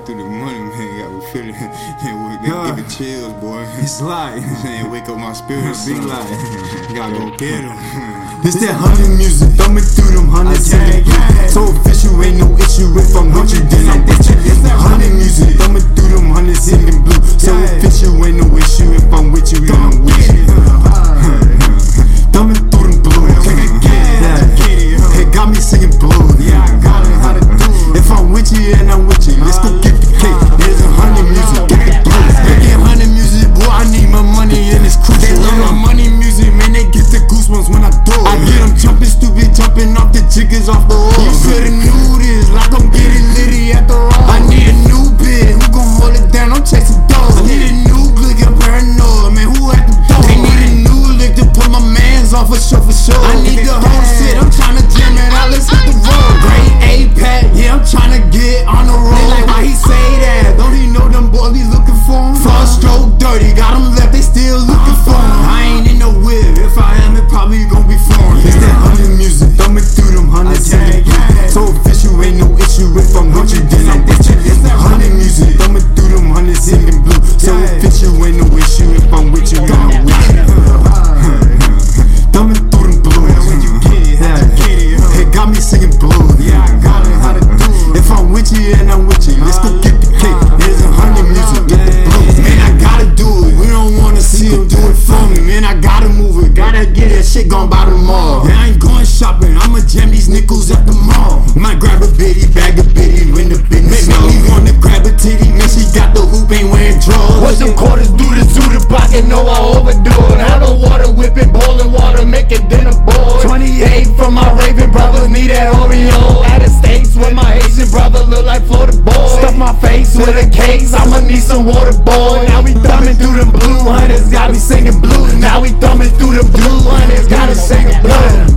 to the money, man. Got me feeling, it give me chills, boy. It's like, Man, wake up my spirit, Big lie. Gotta go get him. This that Hunnid Muzik, thumbing through them hundred singing. So official, ain't no issue if I'm with you, then I'm with you. This that Hunnid Muzik, thumbing through them hundred singing blue. So official, ain't no issue if I'm with you, then I'm with you. Thumbing through them. Yeah. It got me singing blues. Yeah, I got it, how to do it. If I'm with you and I'm with you, let's go get jumping off the jiggers off the wall. You shoulda knew this, like I'm getting litty at the rock. I need a new bit, who gon' hold it down? I'm chasing dogs. I need a new glick, I'm paranoid, man, who at the door? They need a new lick to put my mans on for sure, for sure. I need the whole shit, I'm tryna jam it out, let's hit the road. Great A-Pack, yeah, I'm tryna get on the road. They like, why he say that? Don't he know them boys be looking for him? Front stroke dirty, got him left, they still looking for him. I ain't in no whip, if I am, it probably gon' be foreign. No if I'm with you, I'm with you. Thumbing through them blues. It got me singing blues. Yeah, I got it, how to do. If I'm with you and I'm with you, let's go get the cake. There's a Hunnid Muzik, get the blues. Man, I gotta do it. We don't wanna see him do it for me. Man, I gotta move it. Gotta get that shit gone by the mall. Man, I ain't going shopping. I'ma jam these nickels at the mall. Might grab a bitty, bag a bitty, when the business Make me wanna grab a titty. Man, she got the hoop, ain't wearing drawers. What them quarters do to do the pocket? No, I overdo it. The water whipping, boiling water, make it dinner boy. 28 from my Raven brothers, need that Oreo. At the States with my Asian brother, look like Florida boy. Stuff my face with a case, I'ma need some water boy. Now we thumbing through them blue hunters, got me singing blues. Now we thumbing through them blue hunters, got me singing blues.